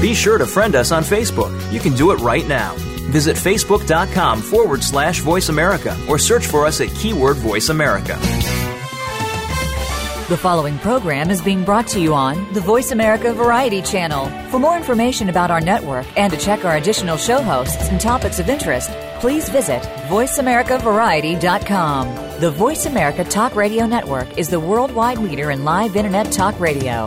Be sure to friend us on Facebook. You can do it right now. Visit facebook.com forward slash voice America or search for us at keyword voice America. The following program is being brought to you on the Voice America Variety Channel. For more information about our network and to check our additional show hosts and topics of interest, please visit VoiceAmericaVariety.com. The Voice America Talk Radio Network is the worldwide leader in live Internet talk radio.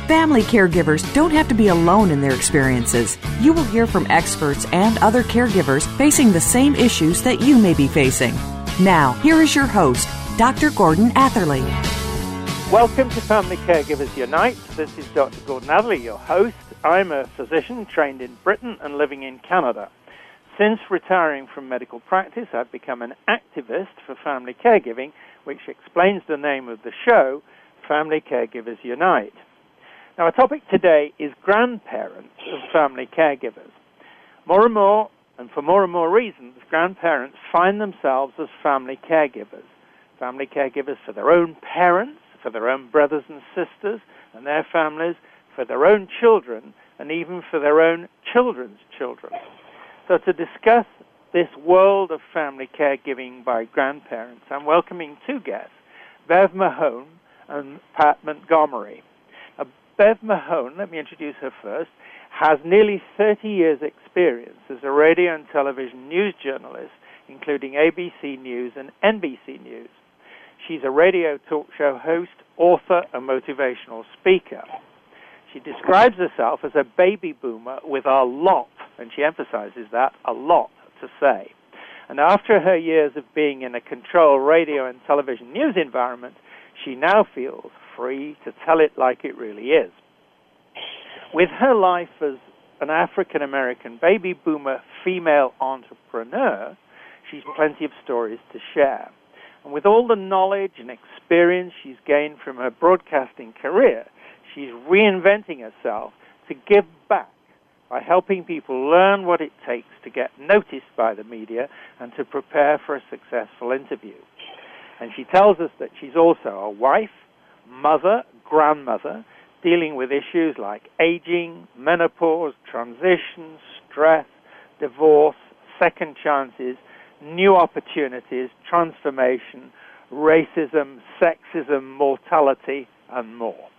Family caregivers don't have to be alone in their experiences. You will hear from experts and other caregivers facing the same issues that you may be facing. Now, here is your host, Dr. Gordon Atherley. Welcome to Family Caregivers Unite. This is Dr. Gordon Atherley, your host. I'm a physician trained in Britain and living in Canada. Since retiring from medical practice, I've become an activist for family caregiving, which explains the name of the show, Family Caregivers Unite. Now, our topic today is grandparents and family caregivers. More and more, and for more and more reasons, grandparents find themselves as family caregivers. Family caregivers for their own parents, for their own brothers and sisters and their families, for their own children, and even for their own children's children. So, to discuss this world of family caregiving by grandparents, I'm welcoming two guests, Bev Mahone and Pat Montgomery. Bev Mahone, let me introduce her first, has nearly 30 years' experience as a radio and television news journalist, including ABC News and NBC News. She's a radio talk show host, author, and motivational speaker. She describes herself as a baby boomer with a lot, and she emphasizes that, a lot to say. And after her years of being in a controlled radio and television news environment, she now feels free to tell it like it really is. With her life as an African American baby boomer female entrepreneur, she's plenty of stories to share. And with all the knowledge and experience she's gained from her broadcasting career, she's reinventing herself to give back by helping people learn what it takes to get noticed by the media and to prepare for a successful interview. And she tells us that she's also a wife, mother, grandmother, dealing with issues like aging, menopause, transition, stress, divorce, second chances, new opportunities, transformation, racism, sexism, mortality, and more.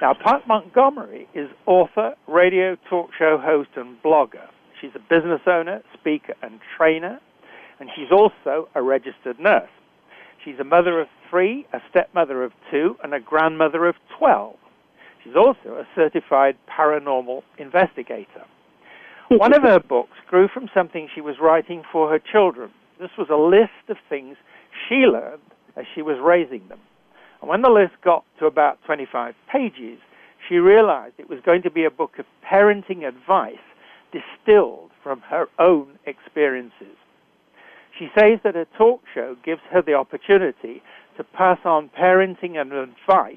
Now, Pat Montgomery is author, radio talk show host, and blogger. She's a business owner, speaker, and trainer, and she's also a registered nurse. She's a mother of three, a stepmother of two, and a grandmother of 12. She's also a certified paranormal investigator. One of her books grew from something she was writing for her children. This was a list of things she learned as she was raising them. And when the list got to about 25 pages, she realized it was going to be a book of parenting advice distilled from her own experiences. She says that her talk show gives her the opportunity to pass on parenting and advice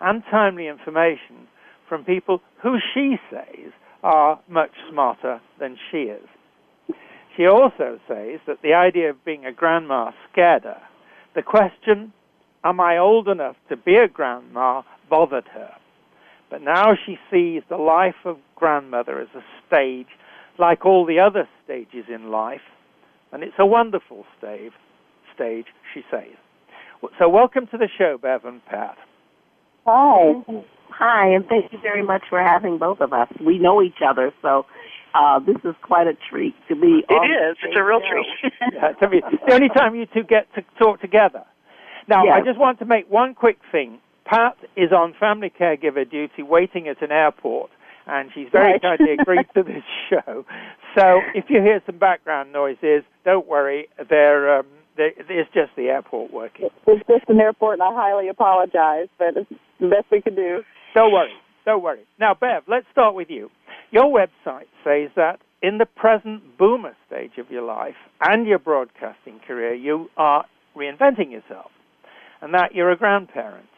and timely information from people who she says are much smarter than she is. She also says that the idea of being a grandma scared her. The question, am I old enough to be a grandma, bothered her. But now she sees the life of grandmother as a stage like all the other stages in life, and it's a wonderful stage, stage she says. So welcome to the show, Bev and Pat. Hi. Hi, and thank you very much for having both of us. We know each other, so uh, this is quite a treat to be. It is. It's a real treat. yeah, to be, the only time you two get to talk together. Now, Yes. I just want to make one quick thing. Pat is on family caregiver duty, waiting at an airport, and she's very Right. kindly agreed to this show. So, if you hear some background noises, don't worry. They're, um, they it's just the airport working. It's just an airport, and I highly apologize, but it's the best we can do. Don't worry. Don't worry. Now, Bev, let's start with you. Your website says that in the present boomer stage of your life and your broadcasting career, you are reinventing yourself and that you're a grandparent.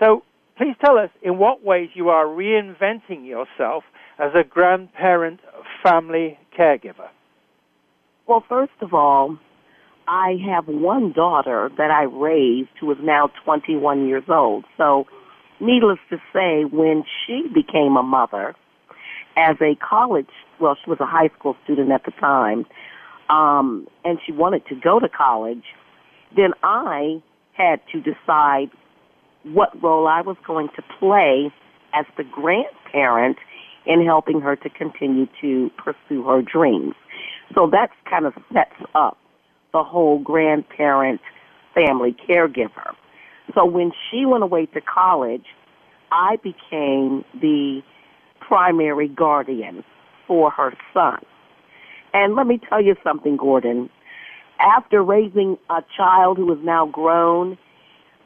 So please tell us in what ways you are reinventing yourself as a grandparent family caregiver. Well, first of all, I have one daughter that I raised who is now 21 years old. So, needless to say, when she became a mother, as a college, well, she was a high school student at the time, um, and she wanted to go to college, then I had to decide what role I was going to play as the grandparent in helping her to continue to pursue her dreams. So that's kind of sets up the whole grandparent family caregiver. So when she went away to college, I became the primary guardian for her son. And let me tell you something, Gordon. After raising a child who is now grown,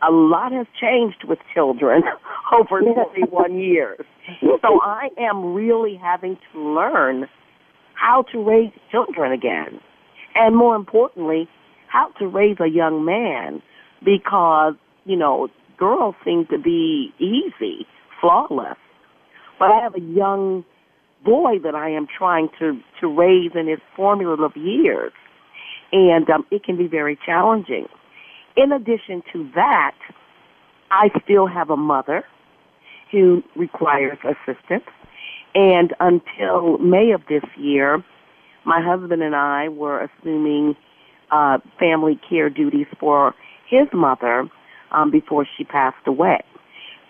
a lot has changed with children over 21 years. So I am really having to learn how to raise children again. And more importantly, how to raise a young man because, you know, girls seem to be easy, flawless. But I have a young boy that I am trying to, to raise in his formative years. And um, it can be very challenging. In addition to that, I still have a mother who requires assistance. And until May of this year, my husband and I were assuming uh, family care duties for his mother um, before she passed away.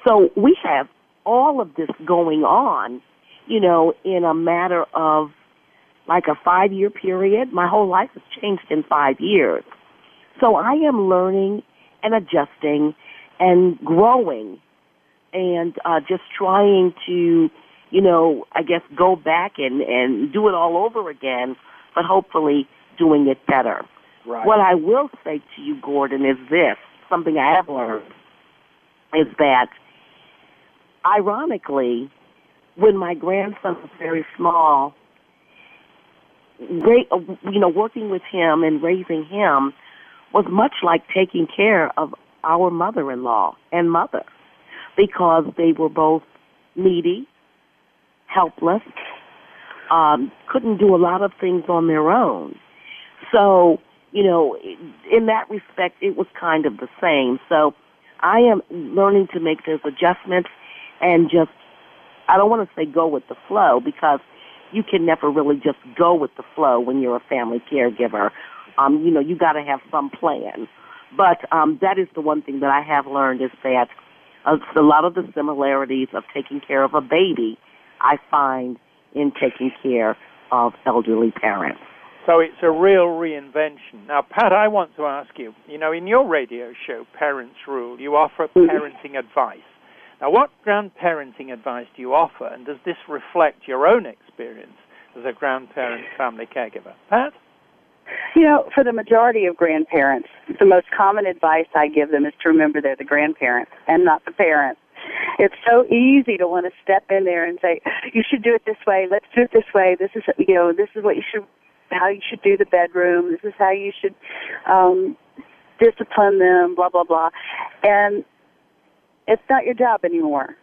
So we have all of this going on, you know, in a matter of like a five year period. My whole life has changed in five years. So I am learning and adjusting and growing and uh, just trying to, you know, I guess go back and, and do it all over again, but hopefully doing it better. Right. What I will say to you, Gordon, is this something I have learned is that ironically, when my grandson was very small, you know, working with him and raising him was much like taking care of our mother-in-law and mother because they were both needy, helpless, um, couldn't do a lot of things on their own. So, you know, in that respect, it was kind of the same. So I am learning to make those adjustments and just, I don't want to say go with the flow because you can never really just go with the flow when you're a family caregiver. Um, you know, you got to have some plan. But um, that is the one thing that I have learned is that uh, a lot of the similarities of taking care of a baby, I find in taking care of elderly parents. So it's a real reinvention. Now, Pat, I want to ask you, you know, in your radio show, Parents Rule, you offer parenting advice. Now, what grandparenting advice do you offer, and does this reflect your own experience as a grandparent family caregiver? Pat? You know, for the majority of grandparents, the most common advice I give them is to remember they're the grandparents and not the parents. It's so easy to want to step in there and say, "You should do it this way. Let's do it this way. This is, you know, this is what you should, how you should do the bedroom. This is how you should um, discipline them." Blah blah blah, and it's not your job anymore.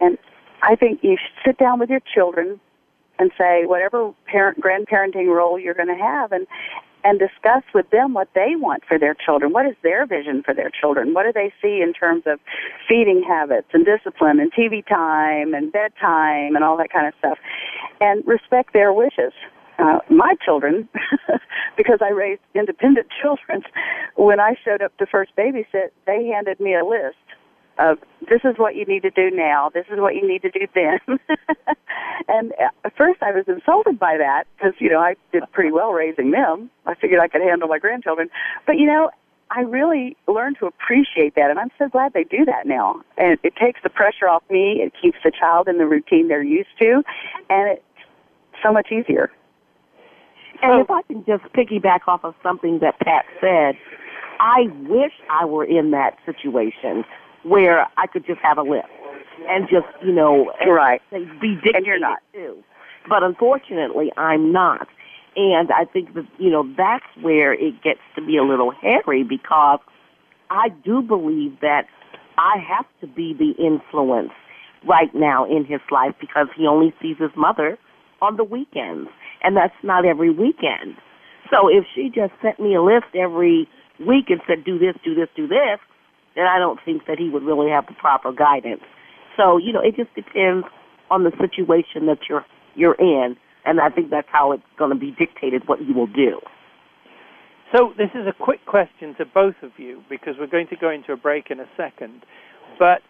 And I think you should sit down with your children and say whatever parent grandparenting role you're going to have and and discuss with them what they want for their children. What is their vision for their children? What do they see in terms of feeding habits and discipline and TV time and bedtime and all that kind of stuff? And respect their wishes. Uh, my children, because I raised independent children, when I showed up to first babysit, they handed me a list of this is what you need to do now, this is what you need to do then. and at first I was insulted by that because, you know, I did pretty well raising them. I figured I could handle my grandchildren. But, you know, I really learned to appreciate that, and I'm so glad they do that now. And it takes the pressure off me. It keeps the child in the routine they're used to, and it's so much easier. And if I can just piggyback off of something that Pat said, I wish I were in that situation where I could just have a list and just, you know, right. be dictated and you're not. to. But unfortunately, I'm not. And I think that, you know, that's where it gets to be a little hairy because I do believe that I have to be the influence right now in his life because he only sees his mother on the weekends. And that's not every weekend. So if she just sent me a list every week and said, do this, do this, do this, then I don't think that he would really have the proper guidance. So, you know, it just depends on the situation that you're you're in, and I think that's how it's going to be dictated what you will do. So this is a quick question to both of you because we're going to go into a break in a second. But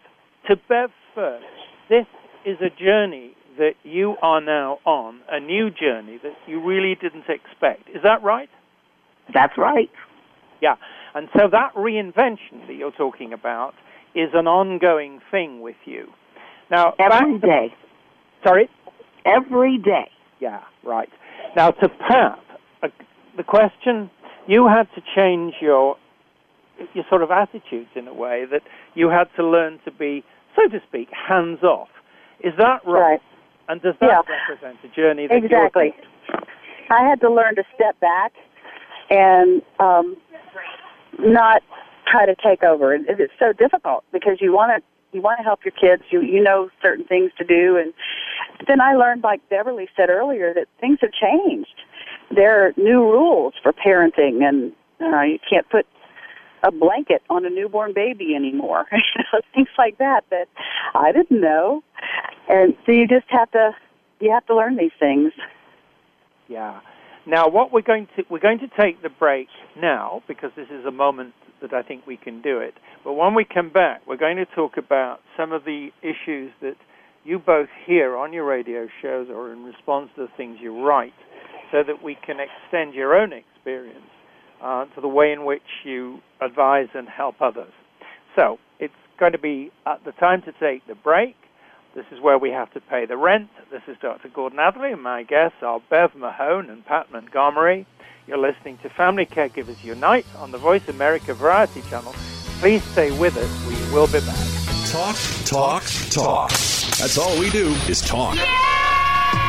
to Bev first, this is a journey that you are now on, a new journey that you really didn't expect. Is that right? That's right. Yeah. And so that reinvention that you're talking about is an ongoing thing with you. Now, every day. Sorry? Every day. Yeah, right. Now, to Pat, uh, the question you had to change your your sort of attitudes in a way that you had to learn to be, so to speak, hands off. Is that right? right. And does that yeah. represent a journey that exactly? I had to learn to step back and um, not try to take over. It's so difficult because you want to you want to help your kids. You you know certain things to do, and then I learned, like Beverly said earlier, that things have changed. There are new rules for parenting, and uh, you can't put a blanket on a newborn baby anymore. you know, things like that that I didn't know, and so you just have to you have to learn these things. Yeah. Now, what we're going to we're going to take the break now because this is a moment that I think we can do it. But when we come back, we're going to talk about some of the issues that you both hear on your radio shows or in response to the things you write, so that we can extend your own experience uh, to the way in which you advise and help others. So it's going to be at the time to take the break. This is where we have to pay the rent. This is Dr. Gordon Atherley, and my guests are Bev Mahone and Pat Montgomery. You're listening to Family Caregivers Unite on the Voice America Variety Channel. Please stay with us. We will be back. Talk, talk, talk. That's all we do is talk.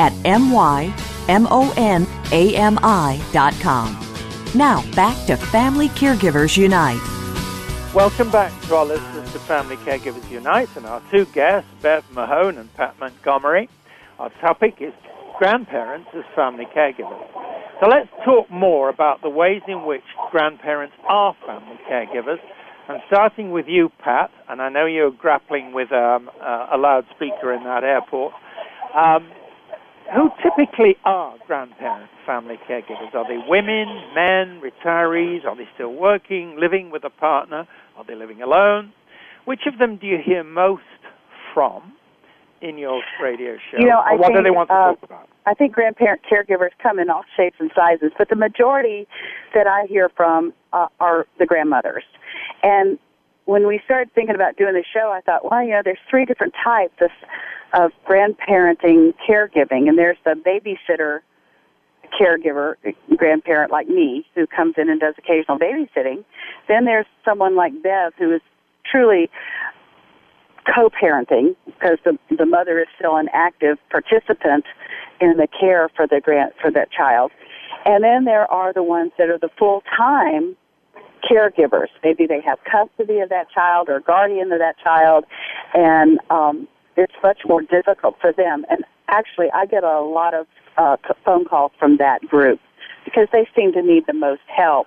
at mymonami.com. Now, back to Family Caregivers Unite. Welcome back to our listeners to Family Caregivers Unite and our two guests, Bev Mahone and Pat Montgomery. Our topic is grandparents as family caregivers. So let's talk more about the ways in which grandparents are family caregivers. And starting with you, Pat, and I know you're grappling with um, uh, a loudspeaker in that airport. Um, who typically are grandparents, family caregivers? Are they women, men, retirees? Are they still working, living with a partner? Are they living alone? Which of them do you hear most from? in your radio show? You know, I what do think, they want to uh, talk about? I think grandparent caregivers come in all shapes and sizes, but the majority that I hear from uh, are the grandmothers. And when we started thinking about doing the show, I thought, well, you know, there's three different types of, of grandparenting caregiving, and there's the babysitter caregiver, grandparent like me, who comes in and does occasional babysitting. Then there's someone like Bev, who is truly co-parenting because the the mother is still an active participant in the care for the grant for that child. And then there are the ones that are the full-time caregivers. Maybe they have custody of that child or guardian of that child, and um, it's much more difficult for them. And actually, I get a lot of uh, phone calls from that group because they seem to need the most help.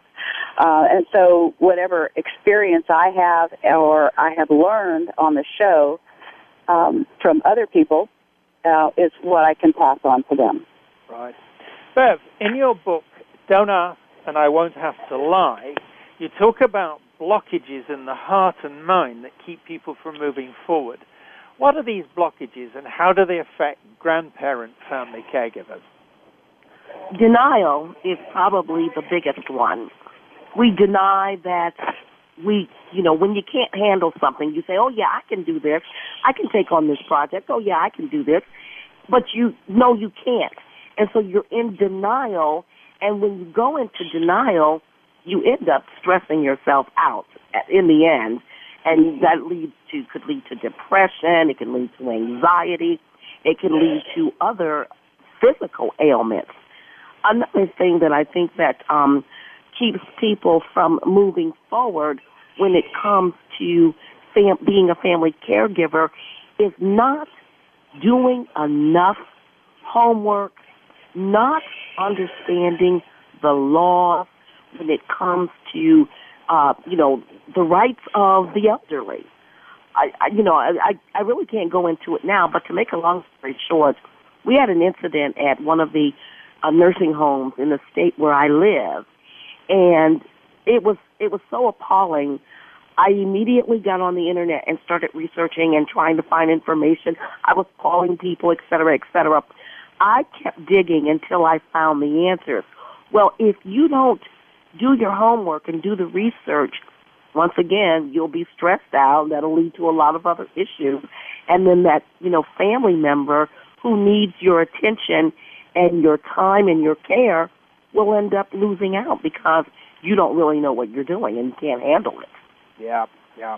Uh, and so, whatever experience I have or I have learned on the show um, from other people uh, is what I can pass on to them. Right. Bev, in your book, Don't Ask and I Won't Have to Lie, you talk about blockages in the heart and mind that keep people from moving forward. What are these blockages and how do they affect grandparent family caregivers? Denial is probably the biggest one. We deny that we, you know, when you can't handle something, you say, oh yeah, I can do this. I can take on this project. Oh yeah, I can do this. But you know you can't. And so you're in denial. And when you go into denial, you end up stressing yourself out in the end. And that leads to, could lead to depression. It can lead to anxiety. It can lead to other physical ailments. Another thing that I think that um, keeps people from moving forward when it comes to fam- being a family caregiver is not doing enough homework, not understanding the laws when it comes to, uh, you know, the rights of the elderly. I, I you know, I, I really can't go into it now, but to make a long story short, we had an incident at one of the uh, nursing homes in the state where I live, and it was it was so appalling. I immediately got on the internet and started researching and trying to find information. I was calling people, et cetera, et cetera. I kept digging until I found the answers. Well, if you don't do your homework and do the research, once again, you'll be stressed out. That'll lead to a lot of other issues. And then that, you know, family member who needs your attention and your time and your care will end up losing out because you don't really know what you're doing and can't handle it. Yeah, yeah.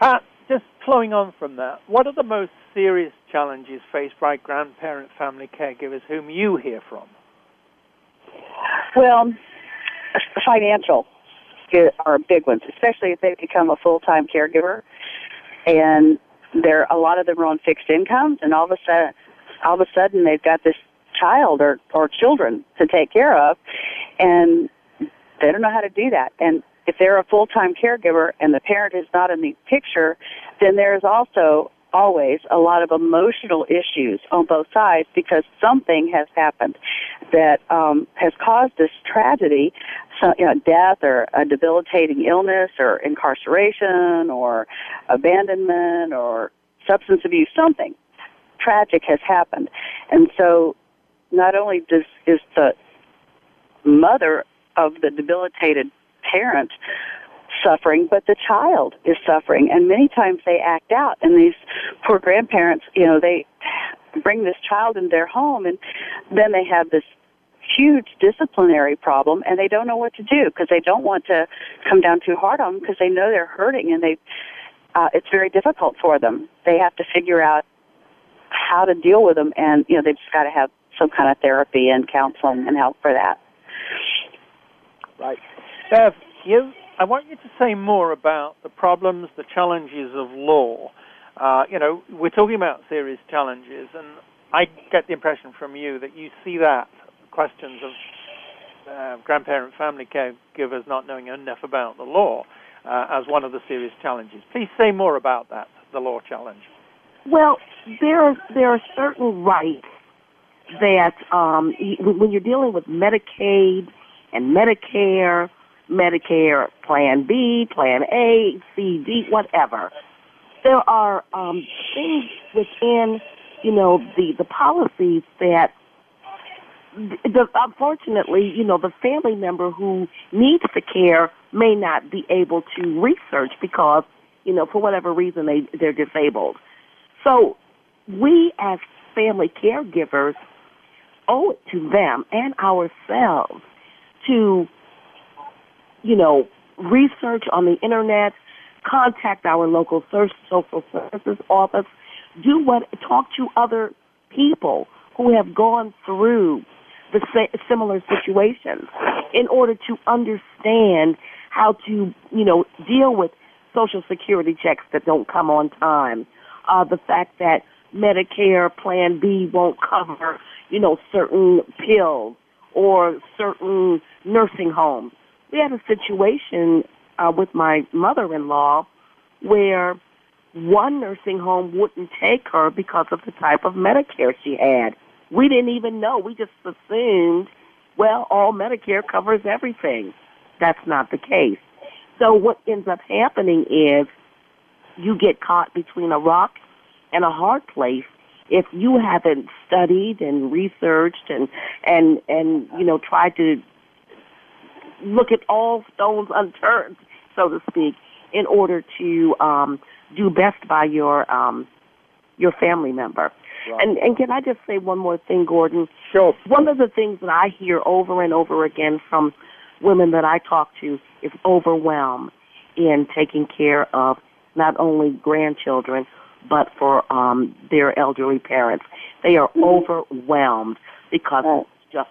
Pat, just flowing on from that, what are the most serious challenges faced by grandparent family caregivers whom you hear from? Well, financial are big ones, especially if they become a full time caregiver, and there a lot of them are on fixed incomes, and all of a sudden, all of a sudden they've got this child or or children to take care of, and they don't know how to do that. And if they're a full time caregiver and the parent is not in the picture, then there's also always a lot of emotional issues on both sides because something has happened that um, has caused this tragedy, so, you know, death or a debilitating illness or incarceration or abandonment or substance abuse, something tragic has happened. And so not only does is the mother of the debilitated parent suffering, but the child is suffering. And many times they act out, and these poor grandparents, you know, they bring this child in their home, and then they have this huge disciplinary problem, and they don't know what to do because they don't want to come down too hard on them because they know they're hurting, and they uh, it's very difficult for them. They have to figure out how to deal with them, and you know, they've just got to have some kind of therapy and counseling and help for that. Right. Bev, you, I want you to say more about the problems, the challenges of law. Uh, you know, we're talking about serious challenges, and I get the impression from you that you see that questions of uh, grandparent family caregivers not knowing enough about the law uh, as one of the serious challenges. Please say more about that, the law challenge. Well, there are there are certain rights that um, when you're dealing with Medicaid and Medicare, Medicare Plan B, Plan A, C, D, whatever, there are um, things within you know, the the policies that the, unfortunately, you know, the family member who needs the care may not be able to research because, you know, for whatever reason they they're disabled. So we as family caregivers owe it to them and ourselves to, you know, research on the internet, contact our local social services office, do what, talk to other people who have gone through the similar situations in order to understand how to, you know, deal with social security checks that don't come on time. Uh, the fact that Medicare Plan B won't cover, you know, certain pills or certain nursing homes. We had a situation uh, with my mother-in-law where one nursing home wouldn't take her because of the type of Medicare she had. We didn't even know. We just assumed, well, all Medicare covers everything. That's not the case. So what ends up happening is you get caught between a rock and a hard place if you haven't studied and researched and and and you know tried to look at all stones unturned, so to speak, in order to um, do best by your um, your family member. Right. And and can I just say one more thing, Gordon? Sure. One of the things that I hear over and over again from women that I talk to is overwhelmed in taking care of not only grandchildren but for um, their elderly parents. They are mm-hmm. overwhelmed because it's just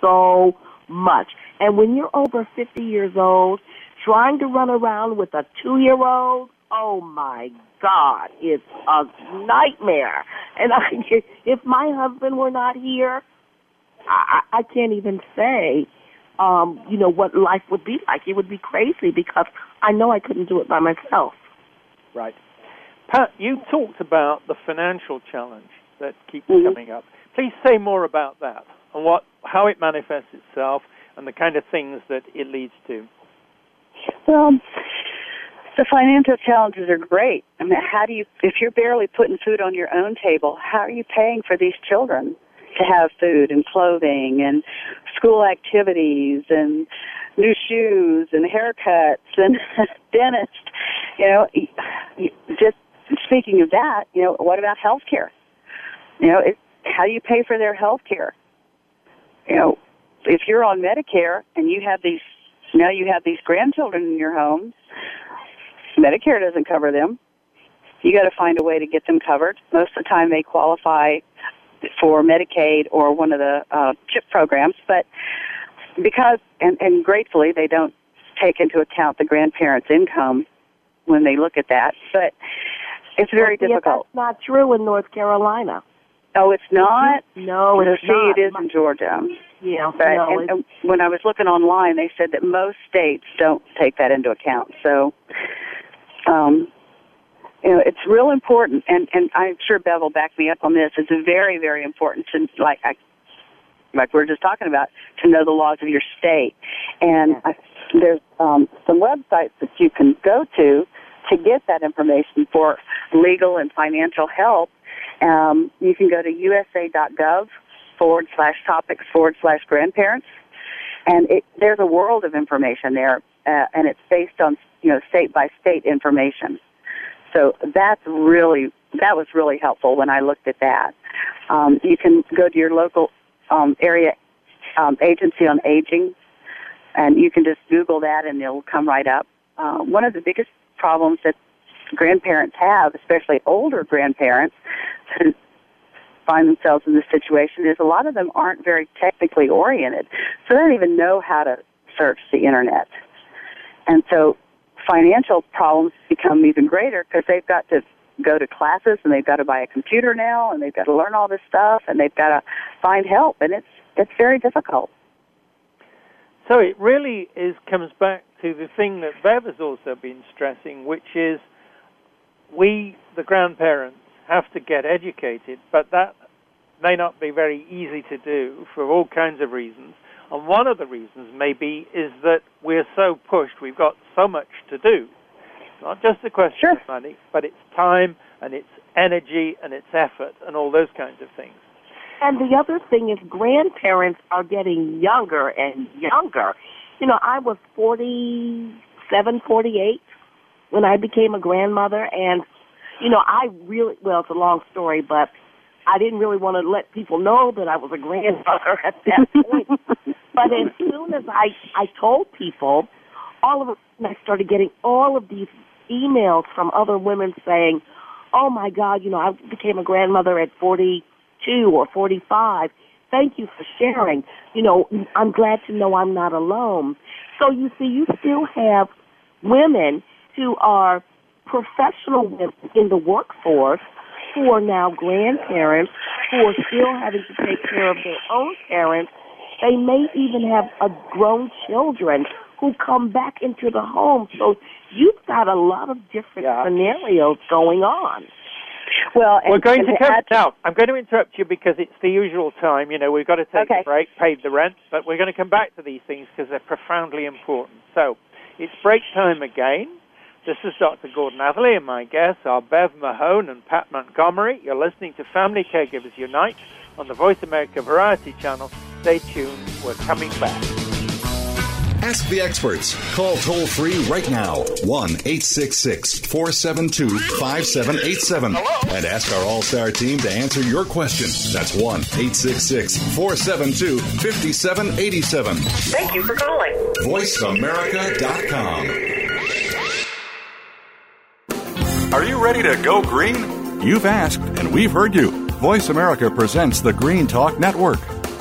so much. And when you're over 50 years old, trying to run around with a two-year-old, oh my God, it's a nightmare. And I, if my husband were not here, I, I can't even say, um, you know, what life would be like. It would be crazy because I know I couldn't do it by myself. Right. Pat, you talked about the financial challenge that keeps mm-hmm. coming up. Please say more about that and what, how it manifests itself and the kind of things that it leads to. Well, the financial challenges are great. I mean, how do you, if you're barely putting food on your own table, how are you paying for these children to have food and clothing and school activities and new shoes and haircuts and dentist? You know, just speaking of that, you know, what about health care? You know, it, how do you pay for their health care? You know, if you're on Medicare and you have these, now you have these grandchildren in your home, Medicare doesn't cover them. You got to find a way to get them covered. Most of the time they qualify for Medicaid or one of the uh, CHIP programs, but because, and, and gratefully, they don't take into account the grandparents' income when they look at that. But it's very well, difficult. that's not true in North Carolina. Oh, it's not. No, it's see, not. it is in Georgia. Yeah, but no, and, and when I was looking online, they said that most states don't take that into account. So, um, you know, it's real important, and and I'm sure Bev will back me up on this. It's very, very important to like I, like we are just talking about to know the laws of your state, and I, there's um, some websites that you can go to to get that information for legal and financial help, um, you can go to usa.gov forward slash topics forward slash grandparents. And it, there's a world of information there, uh, and it's based on you know state by state information. So that's really that was really helpful when I looked at that. Um, you can go to your local um, area um, agency on aging, and you can just Google that, and it'll come right up. Uh, one of the biggest problems that grandparents have, especially older grandparents find themselves in this situation, is a lot of them aren't very technically oriented. So they don't even know how to search the internet. And so financial problems become even greater because they've got to go to classes and they've got to buy a computer now and they've got to learn all this stuff and they've got to find help and it's it's very difficult. So it really is comes back to the thing that Bev has also been stressing, which is we, the grandparents, have to get educated, but that may not be very easy to do for all kinds of reasons. And one of the reasons maybe is that we're so pushed, we've got so much to do. It's not just a question sure. of money, but it's time and its energy and its effort and all those kinds of things. And the other thing is grandparents are getting younger and younger. You know, I was 47, 48 when I became a grandmother and you know, I really well, it's a long story, but I didn't really want to let people know that I was a grandmother at that point. but as soon as I I told people, all of a sudden I started getting all of these emails from other women saying, "Oh my God, you know, I became a grandmother at 42 or 45. Thank you for sharing. You know, I'm glad to know I'm not alone." So you see, you still have women who are professional women in the workforce who are now grandparents who are still having to take care of their own parents. They may even have a grown children who come back into the home. So you've got a lot of different Yeah. scenarios going on. Well, We're going and to come add- now. I'm going to interrupt you because it's the usual time. You know, we've got to take Okay. a break, paid the rent, but we're going to come back to these things because they're profoundly important. So, it's break time again. This is Dr. Gordon Atherley, and my guests are Bev Mahone and Pat Montgomery. You're listening to Family Caregivers Unite on the Voice America Variety Channel. Stay tuned. We're coming back. Ask the experts. Call toll free right now 1 866 472 5787 and ask our All Star team to answer your question. That's 1 866 472 5787. Thank you for calling. VoiceAmerica.com. Are you ready to go green? You've asked, and we've heard you. Voice America presents the Green Talk Network.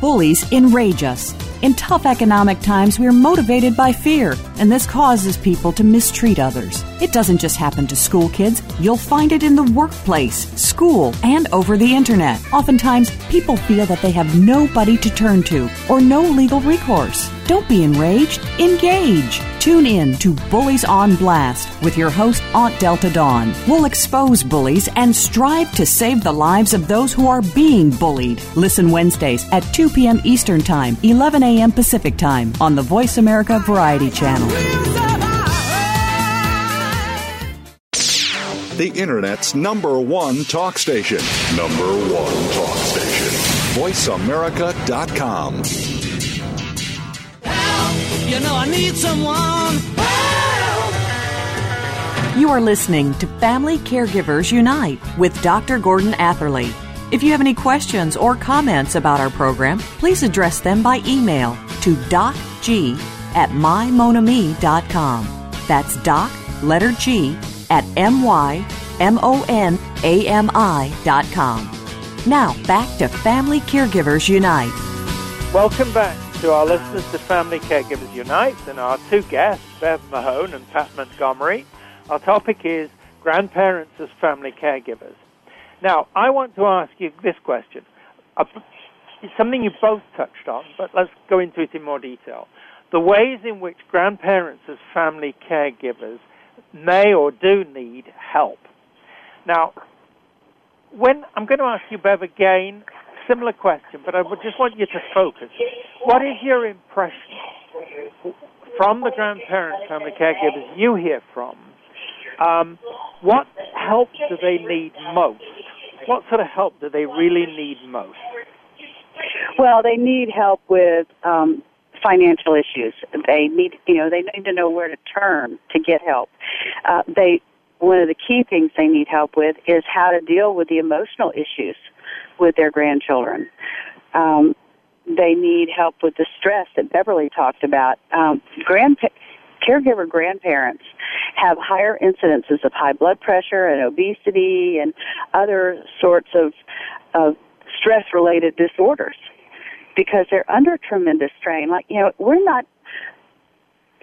Bullies enrage us. In tough economic times, we're motivated by fear, and this causes people to mistreat others. It doesn't just happen to school kids, you'll find it in the workplace, school, and over the internet. Oftentimes, people feel that they have nobody to turn to or no legal recourse. Don't be enraged, engage. Tune in to Bullies on Blast with your host, Aunt Delta Dawn. We'll expose bullies and strive to save the lives of those who are being bullied. Listen Wednesdays at 2 p.m. Eastern Time, 11 a.m. Pacific Time on the Voice America Variety Channel. The Internet's number one talk station. Number one talk station. VoiceAmerica.com. You know I need someone. You are listening to Family Caregivers Unite with Dr. Gordon Atherley. If you have any questions or comments about our program, please address them by email to docg at mymonami.com. That's doc, letter G, at m-y-m-o-n-a-m-i.com. Now, back to Family Caregivers Unite. Welcome back to our listeners to Family Caregivers Unite and our two guests, Bev Mahone and Pat Montgomery. Our topic is grandparents as family caregivers. Now, I want to ask you this question. It's something you both touched on, but let's go into it in more detail. The ways in which grandparents as family caregivers may or do need help. Now, when I'm going to ask you, Bev, again, similar question, but I would just want you to focus. What is your impression from the grandparents, family caregivers you hear from? Um, what help do they need most? What sort of help do they really need most? Well, they need help with um, financial issues. They need, you know, they need to know where to turn to get help. Uh, they, one of the key things they need help with is how to deal with the emotional issues with their grandchildren. Um, they need help with the stress that Beverly talked about. Um, grandpa- caregiver grandparents have higher incidences of high blood pressure and obesity and other sorts of, of stress related disorders because they're under tremendous strain. Like, you know, we're not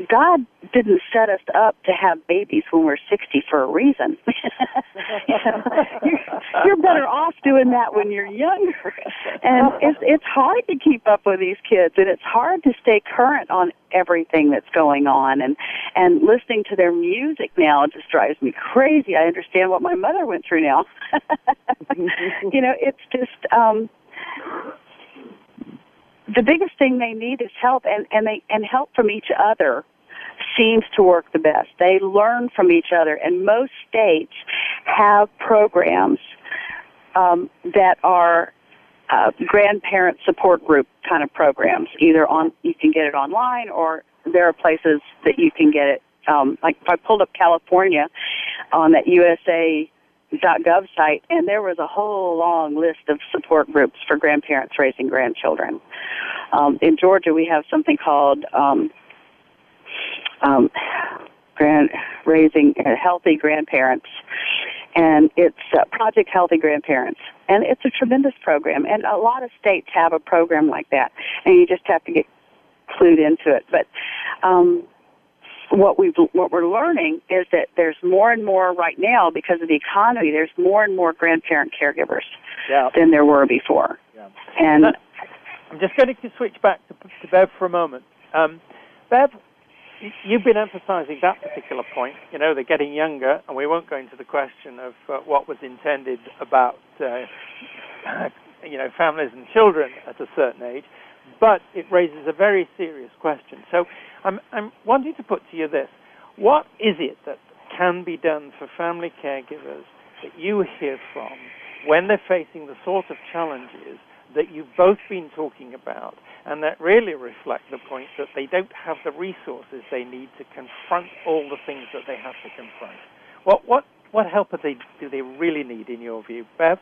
God didn't set us up to have babies when we're 60 for a reason. you know, you're, you're better off doing that when you're younger. And it's it's hard to keep up with these kids, and it's hard to stay current on everything that's going on. And and listening to their music now just drives me crazy. I understand what my mother went through now. you know, it's just. um the biggest thing they need is help and, and they and help from each other seems to work the best. They learn from each other and most states have programs um, that are uh, grandparent support group kind of programs. Either on you can get it online or there are places that you can get it. Um, like if I pulled up California on that USA .gov site, and there was a whole long list of support groups for grandparents raising grandchildren. Um, in Georgia, we have something called um, um, grand raising uh, healthy grandparents, and it's uh, Project Healthy Grandparents, and it's a tremendous program. And a lot of states have a program like that, and you just have to get clued into it. But um, what we what we're learning is that there's more and more right now because of the economy. There's more and more grandparent caregivers Yeah. than there were before. Yeah. And That- I'm just going to switch back to, to Bev for a moment. Um, Bev, you've been emphasizing that particular point. You know, they're getting younger, and we won't go into the question of uh, what was intended about, uh, you know, families and children at a certain age, but it raises a very serious question. So I'm, I'm wanting to put to you this. What is it that can be done for family caregivers that you hear from when they're facing the sort of challenges that you've both been talking about and that really reflect the point that they don't have the resources they need to confront all the things that they have to confront. What what what help are they, do they really need in your view, Bev?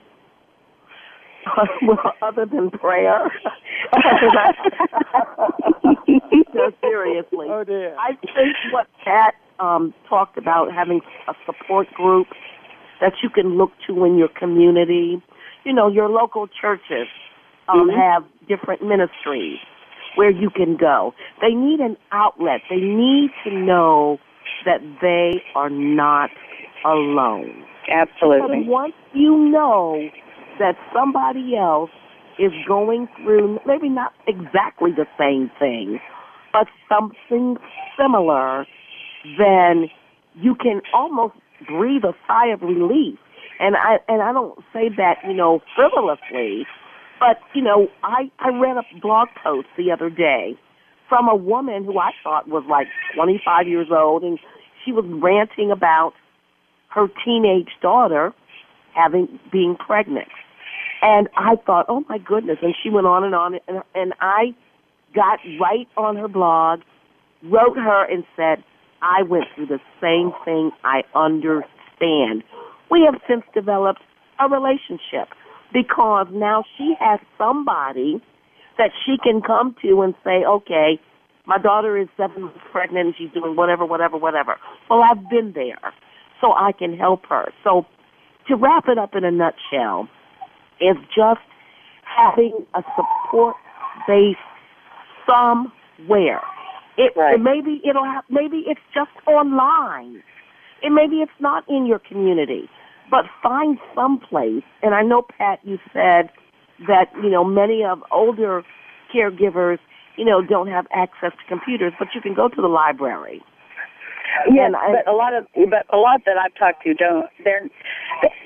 well, other than prayer. no, seriously. Oh dear. I think what Pat um, talked about having a support group that you can look to in your community. You know, your local churches um, Mhm. have different ministries where you can go. They need an outlet. They need to know that they are not alone. absolutely. Once you know that somebody else is going through maybe not exactly the same thing, but something similar, then you can almost breathe a sigh of relief. And I and I don't say that, you know, frivolously, but you know, I I read a blog post the other day from a woman who I thought was like 25 years old and she was ranting about her teenage daughter having being pregnant. And I thought, oh my goodness. And she went on and on. And, and I got right on her blog, wrote her and said, I went through the same thing. I understand. We have since developed a relationship because now she has somebody that she can come to and say, okay, my daughter is seven months pregnant and she's doing whatever, whatever, whatever. Well, I've been there, so I can help her. So to wrap it up in a nutshell, is just having a support base somewhere. It, Right. maybe it'll have, maybe it's just online. And maybe it's not in your community. But find some place. And I know Pat you said that, you know, many of older caregivers, you know, don't have access to computers, but you can go to the library. Yeah, And I- but a lot of but a lot that I've talked to don't. They're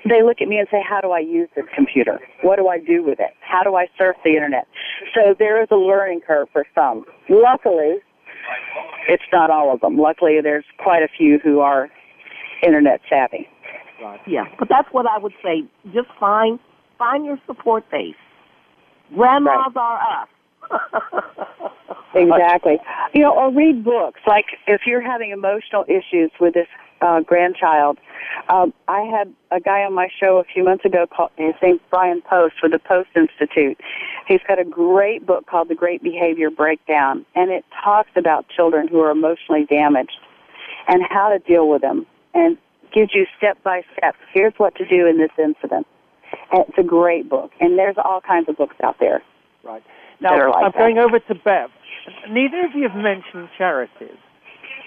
they look at me and say, "How do I use this computer? What do I do with it? How do I surf the internet?" So there is a learning curve for some. Luckily, it's not all of them. Luckily, there's quite a few who are internet savvy. Yeah, but that's what I would say. Just find find your support base. Grandmas are us. Exactly. You know, or read books. Like if you're having emotional issues with this uh, grandchild, um, I had a guy on my show a few months ago called his name's Bryan Post with the Post Institute. He's got a great book called The Great Behavior Breakdown, and it talks about children who are emotionally damaged and how to deal with them, and gives you step by step. Here's what to do in this incident. And it's a great book, and there's all kinds of books out there. Right. Now, like I'm that. going over to Bev. Neither of you have mentioned charities.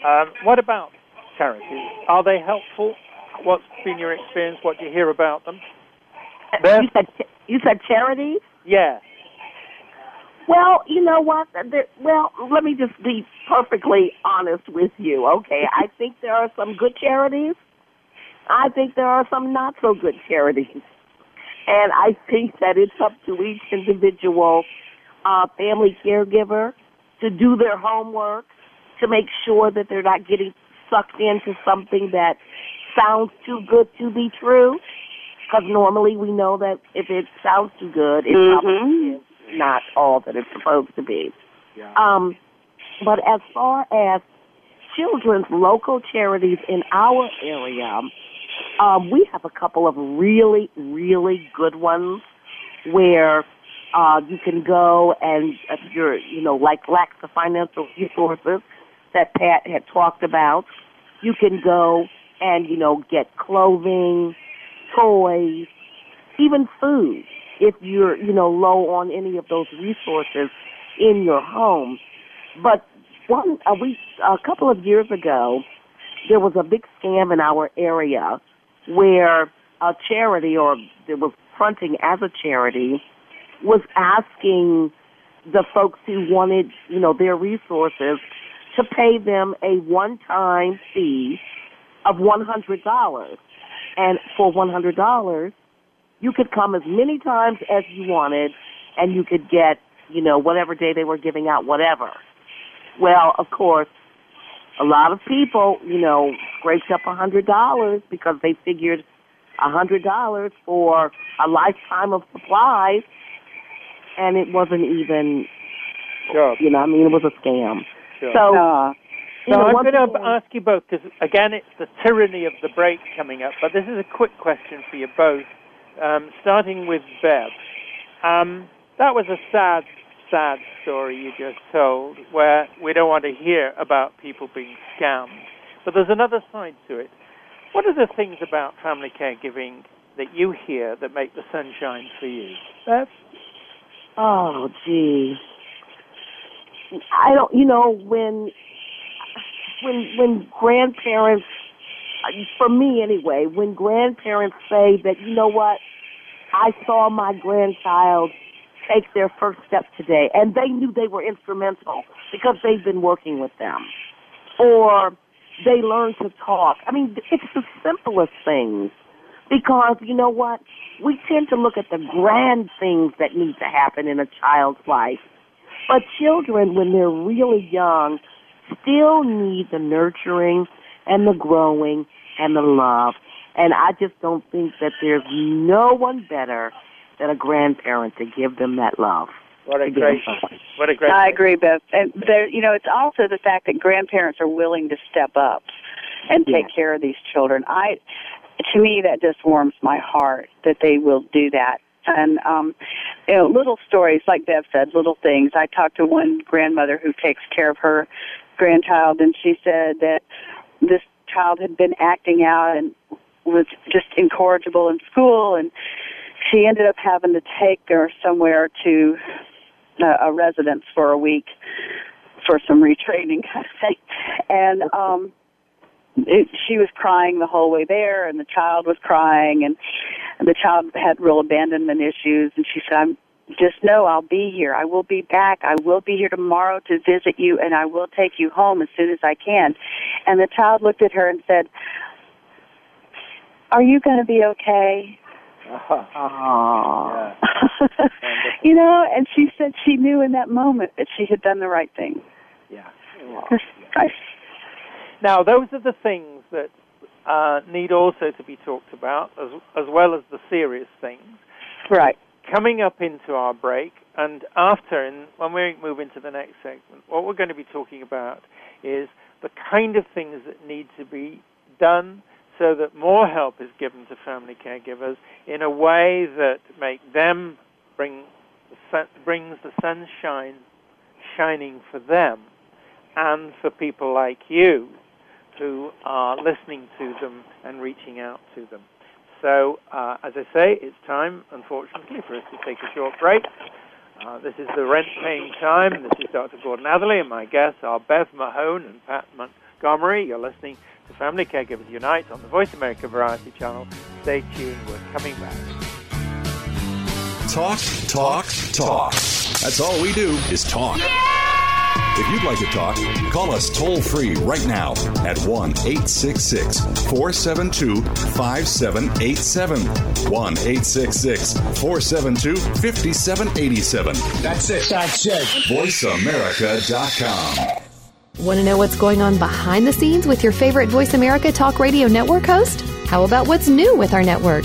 Um, what about charities? Are they helpful? What's been your experience? What do you hear about them? Bev? You said you said charities. Yeah. Well, you know what? There, well, let me just be perfectly honest with you. Okay, I think there are some good charities. I think there are some not so good charities, and I think that it's up to each individual uh, family caregiver to do their homework to make sure that they're not getting sucked into something that sounds too good to be true. Because normally we know that if it sounds too good, it probably is not all that it's supposed to be. Yeah. Um, but as far as children's local charities in our area, um, we have a couple of really, really good ones where uh, you can go and if you're, you know, like lacks the financial resources that Pat had talked about, you can go and, you know, get clothing, toys, even food if you're, you know, low on any of those resources in your home. But one a week, a couple of years ago, there was a big scam in our area where a charity, or it was fronting as a charity, was asking the folks who wanted, you know, their resources to pay them a one-time fee of one hundred dollars, and for one hundred dollars, you could come as many times as you wanted, and you could get, you know, whatever day they were giving out, whatever. Well, of course, a lot of people, you know, scraped up a hundred dollars because they figured a hundred dollars for a lifetime of supplies, and it wasn't even, Sure. you know, I mean, it was a scam. Sure. So, Uh, you So know, I'm going to ask you both because again, it's the tyranny of the break coming up. But this is a quick question for you both, um, starting with Bev. Um, that was a sad, sad story you just told, where we don't want to hear about people being scammed. But there's another side to it. What are the things about family caregiving that you hear that make the sunshine for you, Bev? Oh, gee. I don't. You know, when when when grandparents, for me anyway, when grandparents say that, you know what, I saw my grandchild take their first step today, and they knew they were instrumental because they've been working with them, or they learned to talk. I mean, it's the simplest things because you know what? We tend to look at the grand things that need to happen in a child's life. But children, when they're really young, still need the nurturing and the growing and the love. And I just don't think that there's no one better than a grandparent to give them that love. What a To great, what a great. I agree, Bev. And there, you know, it's also the fact that grandparents are willing to step up and take Yes. care of these children. I, to me, that just warms my heart that they will do that. And um, you know, little stories like Bev said, little things. I talked to one grandmother who takes care of her grandchild, and she said that this child had been acting out and was just incorrigible in school, and she ended up having to take her somewhere to a, a residence for a week for some retraining kind of thing. And um it, she was crying the whole way there and the child was crying and the child had real abandonment issues and she said I'm just know I'll be here. I will be back. I will be here tomorrow to visit you and I will take you home as soon as I can. And the child looked at her and said, "Are you going to be okay?" Uh-huh. Aww. you know, and she said she knew in that moment that she had done the right thing. Yeah. I, Now, those are the things that uh, need also to be talked about, as, as well as the serious things. right. Coming up into our break, and after, and when we move into the next segment, what we're going to be talking about is the kind of things that need to be done so that more help is given to family caregivers in a way that make them bring the sun, brings the sunshine shining for them and for people like you who are listening to them and reaching out to them. So, uh, as I say, it's time, unfortunately, for us to take a short break. Uh, this is the rent paying time. This is Dr. Gordon Atherley, and my guests are Bev Mahone and Pat Montgomery. You're listening to Family Caregivers Unite on the Voice America Variety Channel. Stay tuned. We're coming back. Talk, talk, talk. That's all we do is talk. If you'd like to talk, call us toll free right now at 1 866 472 5787. 1 866 472 5787. That's it. That's it. VoiceAmerica.com. Want to know what's going on behind the scenes with your favorite Voice America Talk Radio Network host? How about what's new with our network?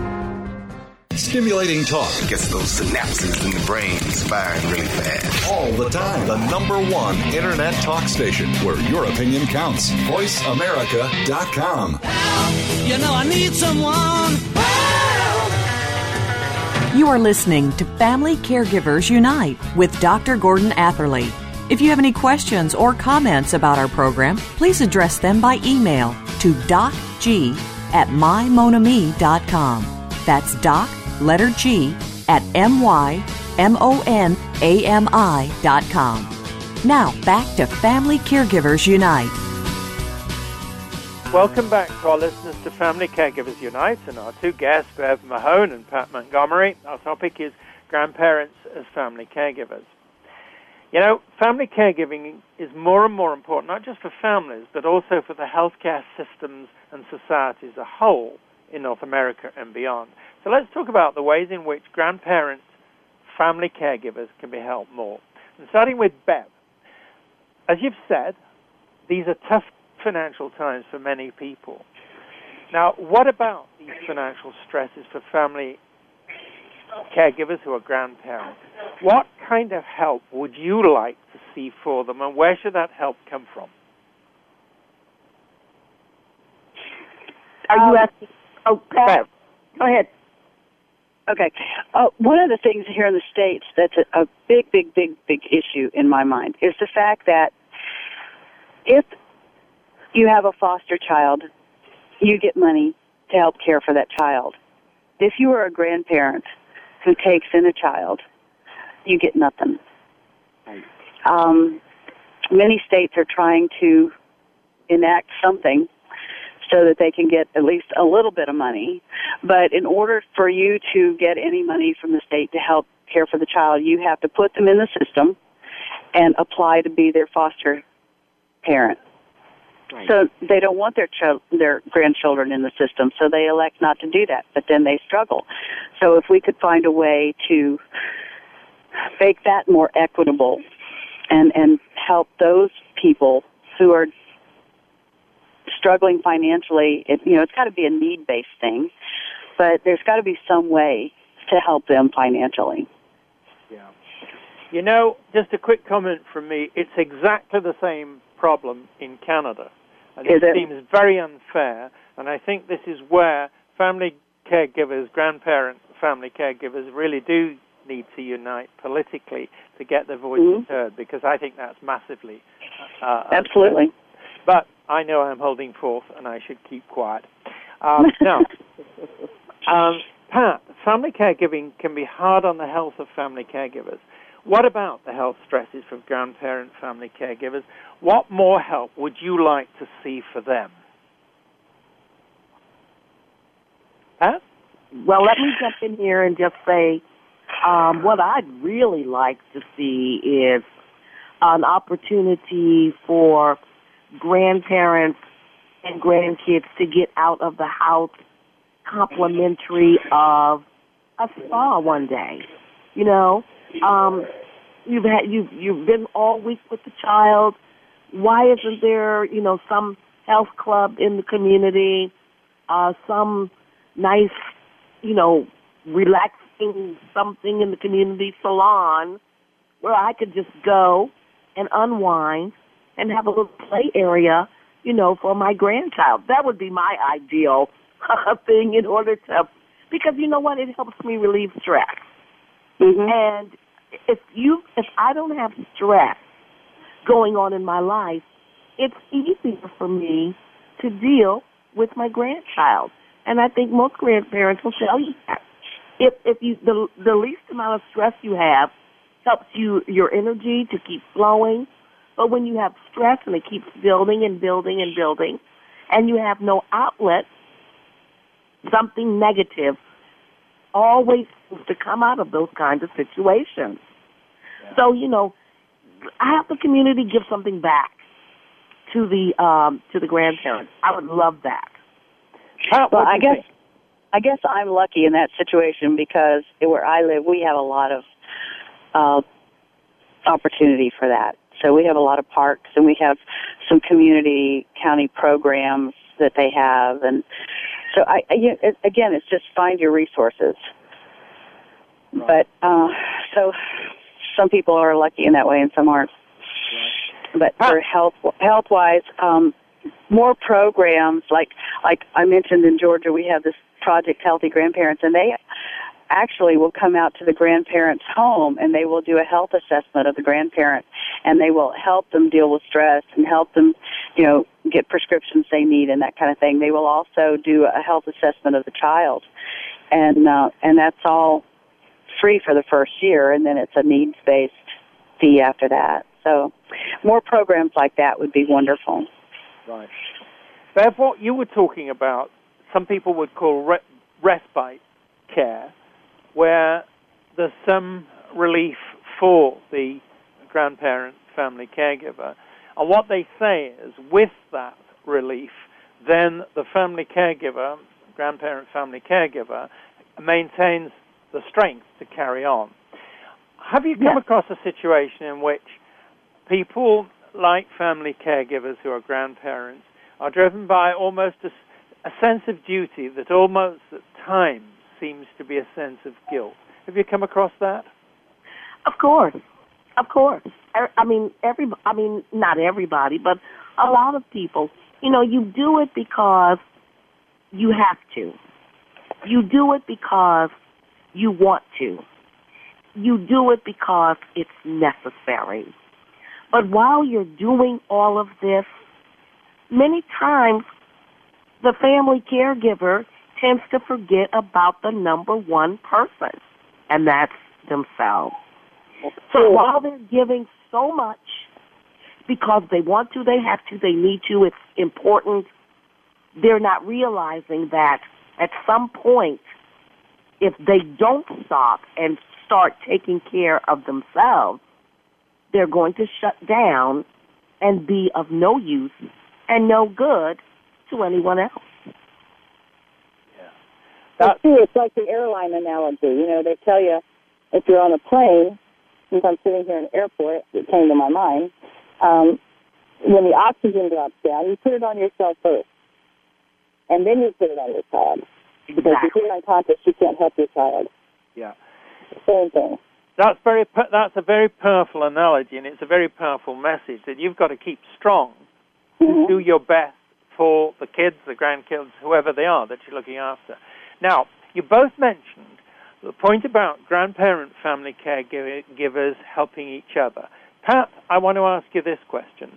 Stimulating talk. Gets those synapses in the brain firing really fast. All the time. The number one internet talk station where your opinion counts. VoiceAmerica.com. You know I need someone. You are listening to Family Caregivers Unite with Dr. Gordon Atherley. If you have any questions or comments about our program, please address them by email to docg at mymonami.com. That's doc, letter G, at M-Y-M-O-N-A-M-I dot com. Now, back to Family Caregivers Unite. Welcome back to our listeners to Family Caregivers Unite and our two guests, Bev Mahone and Pat Montgomery. Our topic is grandparents as family caregivers. You know, family caregiving is more and more important, not just for families, but also for the healthcare systems and society as a whole in North America and beyond. So let's talk about the ways in which grandparents, family caregivers can be helped more. And starting with Bev, as you've said, these are tough financial times for many people. Now, what about these financial stresses for family caregivers who are grandparents? What kind of help would you like to see for them, and where should that help come from? Are you um, asking? Oh, go ahead. Okay. Uh, one of the things here in the States that's a, a big, big, big, big issue in my mind is the fact that if you have a foster child, you get money to help care for that child. If you are a grandparent who takes in a child, you get nothing. Um, many states are trying to enact something so that they can get at least a little bit of money. But in order for you to get any money from the state to help care for the child, you have to put them in the system and apply to be their foster parent. Right. So they don't want their child, their grandchildren in the system, so they elect not to do that. But then they struggle. So if we could find a way to make that more equitable and and help those people who are struggling financially, it, you know, it's got to be a need based thing, but there's got to be some way to help them financially. Yeah. You know, just a quick comment from me. It's exactly the same problem in Canada. And Is it, it? seems very unfair, and I think this is where family caregivers, grandparents, family caregivers, really do need to unite politically to get their voices Mhm. heard, because I think that's massively. Uh, Absolutely. But I know I'm holding forth, and I should keep quiet. Um, now, um, Pat, family caregiving can be hard on the health of family caregivers. What about the health stresses for grandparent family caregivers? What more help would you like to see for them? Pat? Well, let me jump in here and just say um, what I'd really like to see is an opportunity for grandparents and grandkids to get out of the house complimentary of a spa one day. You know, um, you've had you've you've been all week with the child. Why isn't there, you know, some health club in the community, uh, some nice, you know, relaxing something in the community salon where I could just go and unwind and have a little play area, you know, for my grandchild. That would be my ideal thing in order to, because you know what, it helps me relieve stress. Mm-hmm. And if you, if I don't have stress going on in my life, it's easier for me to deal with my grandchild. And I think most grandparents will tell you that. If if you the the least amount of stress you have helps you your energy to keep flowing. But when you have stress and it keeps building and building and building and you have no outlet, something negative always seems to come out of those kinds of situations. So, you know, I have the community give something back to the um to the grandparents. I would love that. well, I guess I guess I'm lucky in that situation because where I live, we have a lot of uh, opportunity for that. So we have a lot of parks, and we have some community county programs that they have, and so I, I again, it's just find your resources. But uh, so some people are lucky in that way, and some aren't. But for health health wise, um, more programs like like I mentioned in Georgia, we have this project Healthy Grandparents, and they actually will come out to the grandparents' home and they will do a health assessment of the grandparent, and they will help them deal with stress and help them, you know, get prescriptions they need and that kind of thing. They will also do a health assessment of the child, and uh, and that's all free for the first year, and then it's a needs based fee after that. So, more programs like that would be wonderful. Right. Bev, what you were talking about, some people would call re- respite care, where there's some relief for the grandparent family caregiver. And what they say is, with that relief, then the family caregiver, grandparent family caregiver, maintains the strength to carry on. Have you come across a situation in which people like family caregivers who are grandparents are driven by almost a, a sense of duty that almost at times seems to be a sense of guilt. Have you come across that? Of course, of course. I, I mean, every. I mean, not everybody, but a lot of people. You know, you do it because you have to. You do it because you want to. You do it because it's necessary. But while you're doing all of this, many times the family caregiver tends to forget about the number one person, and that's themselves. So while they're giving so much because they want to, they have to, they need to, it's important, they're not realizing that at some point, if they don't stop and start taking care of themselves, they're going to shut down and be of no use and no good to anyone else. That's true. It's like the airline analogy. You know, they tell you if you're on a plane, since I'm sitting here in an airport, it came to my mind, um, when the oxygen drops down, you put it on yourself first. And then you put it on your child. Because if you're unconscious, you can't help your child. Yeah. Same thing. That's very. That's a very powerful analogy, and it's a very powerful message that you've got to keep strong, Mm-hmm. do your best for the kids, the grandkids, whoever they are that you're looking after. Now, you both mentioned the point about grandparent family caregivers helping each other. Pat, I want to ask you this question: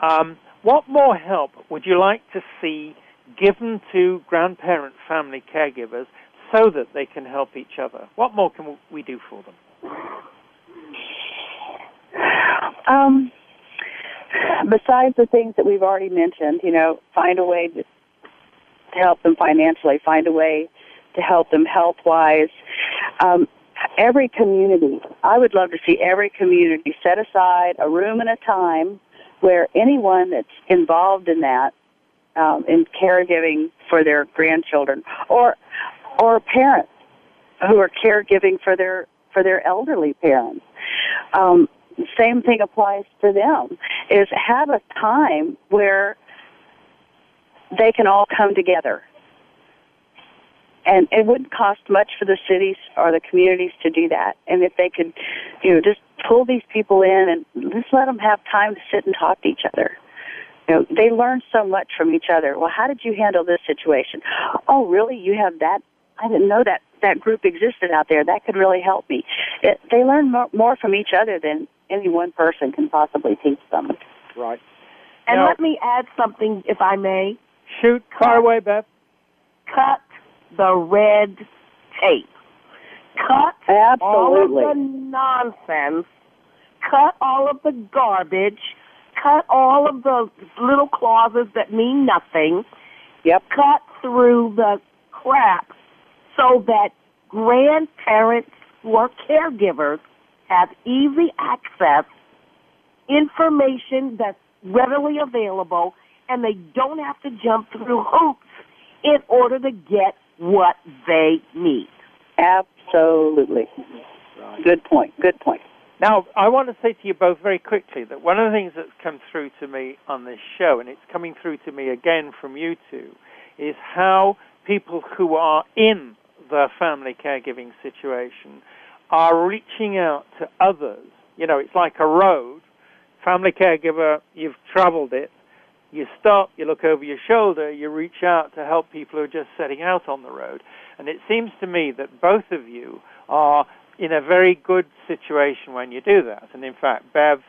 um, What more help would you like to see given to grandparent family caregivers so that they can help each other? What more can we do for them? Um, besides the things that we've already mentioned, you know, find a way to, to help them financially, find a way to help them health wise. Um, every community, I would love to see every community set aside a room and a time where anyone that's involved in that, um, in caregiving for their grandchildren, or or parents who are caregiving for their for their elderly parents, um, same thing applies to them. Is have a time where they can all come together. And it wouldn't cost much for the cities or the communities to do that. And if they could, you know, just pull these people in and just let them have time to sit and talk to each other. You know, they learn so much from each other. Well, how did you handle this situation? Oh, really? You have that? I didn't know that that group existed out there. That could really help me. It, they learn more, more from each other than any one person can possibly teach them. Right. And Now- let me add something, if I may. Shoot, fire away, Bev. Cut the red tape. Cut Absolutely. all of the nonsense. Cut all of the garbage. Cut all of the little clauses that mean nothing. Yep. Cut through the crap so that grandparents who are caregivers have easy access, information that's readily available, and they don't have to jump through hoops in order to get what they need. Absolutely. Good point. Good point. Now, I want to say to you both very quickly that one of the things that's come through to me on this show, and it's coming through to me again from you two, is how people who are in the family caregiving situation are reaching out to others. You know, it's like a road. Family caregiver, you've traveled it. You stop, you look over your shoulder, you reach out to help people who are just setting out on the road. And it seems to me that both of you are in a very good situation when you do that. And in fact, Bev's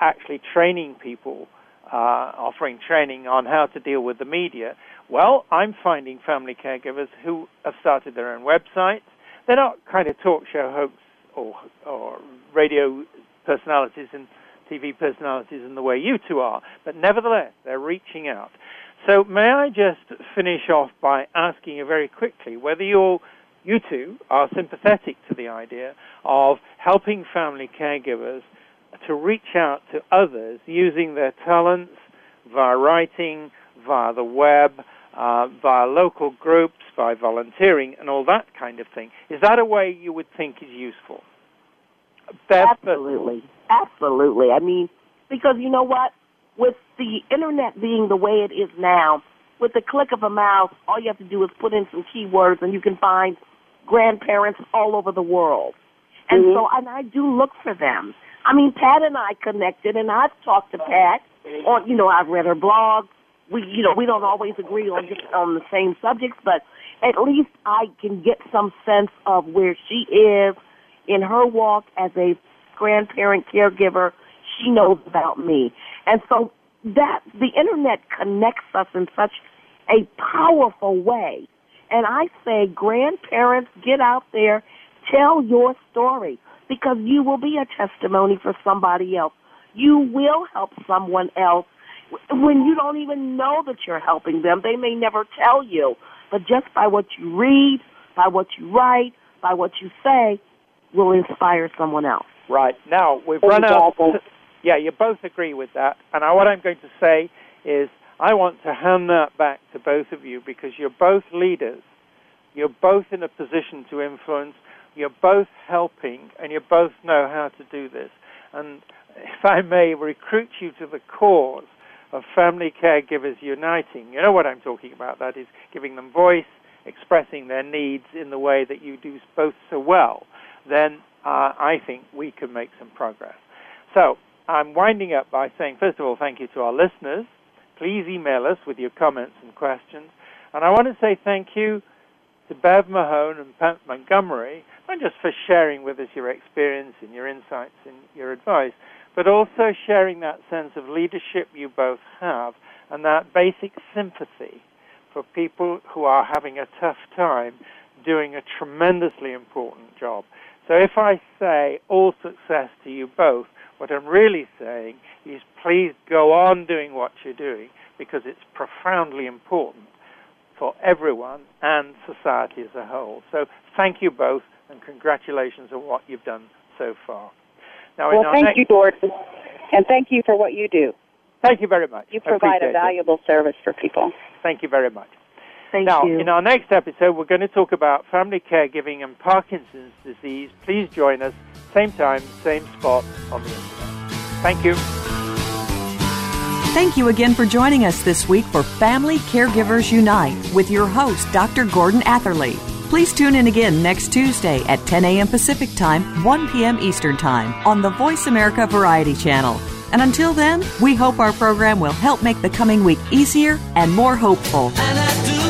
actually training people, uh, offering training on how to deal with the media. Well, I'm finding family caregivers who have started their own websites. They're not kind of talk show hosts or, or radio personalities and TV personalities in the way you two are, but nevertheless, they're reaching out. So, may I just finish off by asking you very quickly whether you're you two are sympathetic to the idea of helping family caregivers to reach out to others using their talents via writing, via the web, uh, via local groups, by volunteering, and all that kind of thing. Is that a way you would think is useful? Bev, Absolutely. Absolutely. I mean, because you know what? With the internet being the way it is now, with the click of a mouse, all you have to do is put in some keywords and you can find grandparents all over the world. And mm-hmm. so, and I do look for them. I mean, Pat and I connected, and I've talked to Pat. Mm-hmm. On, you know, I've read her blog. We, you know, we don't always agree on just on the same subjects, but at least I can get some sense of where she is in her walk as a grandparent caregiver. She knows about me, and so that the internet connects us in such a powerful way. And I say, grandparents, get out there, tell your story, because you will be a testimony for somebody else. You will help someone else when you don't even know that you're helping them. They may never tell you, but just by what you read, by what you write, by what you say, will inspire someone else. Right. Now, we've run out. Yeah, you both agree with that. And I, what I'm going to say is I want to hand that back to both of you because you're both leaders. You're both in a position to influence. You're both helping, and you both know how to do this. And if I may recruit you to the cause of Family Caregivers Uniting, you know what I'm talking about. That is giving them voice, expressing their needs in the way that you do both so well. Then uh, I think we can make some progress. So I'm winding up by saying, first of all, thank you to our listeners. Please email us with your comments and questions. And I want to say thank you to Bev Mahone and Pat Montgomery, not just for sharing with us your experience and your insights and your advice, but also sharing that sense of leadership you both have and that basic sympathy for people who are having a tough time doing a tremendously important job. So if I say all success to you both, what I'm really saying is please go on doing what you're doing because it's profoundly important for everyone and society as a whole. So thank you both and congratulations on what you've done so far. Now, well, thank next- you, Gordon, and thank you for what you do. Thank you very much. You provide a it. valuable service for people. Thank you very much. Thank now, you. in our next episode, we're going to talk about family caregiving and Parkinson's disease. Please join us same time, same spot on the internet. Thank you. Thank you again for joining us this week for Family Caregivers Unite with your host, Dr. Gordon Atherley. Please tune in again next Tuesday at 10 a.m. Pacific Time, 1 p.m. Eastern Time on the Voice America Variety Channel. And until then, we hope our program will help make the coming week easier and more hopeful. And I do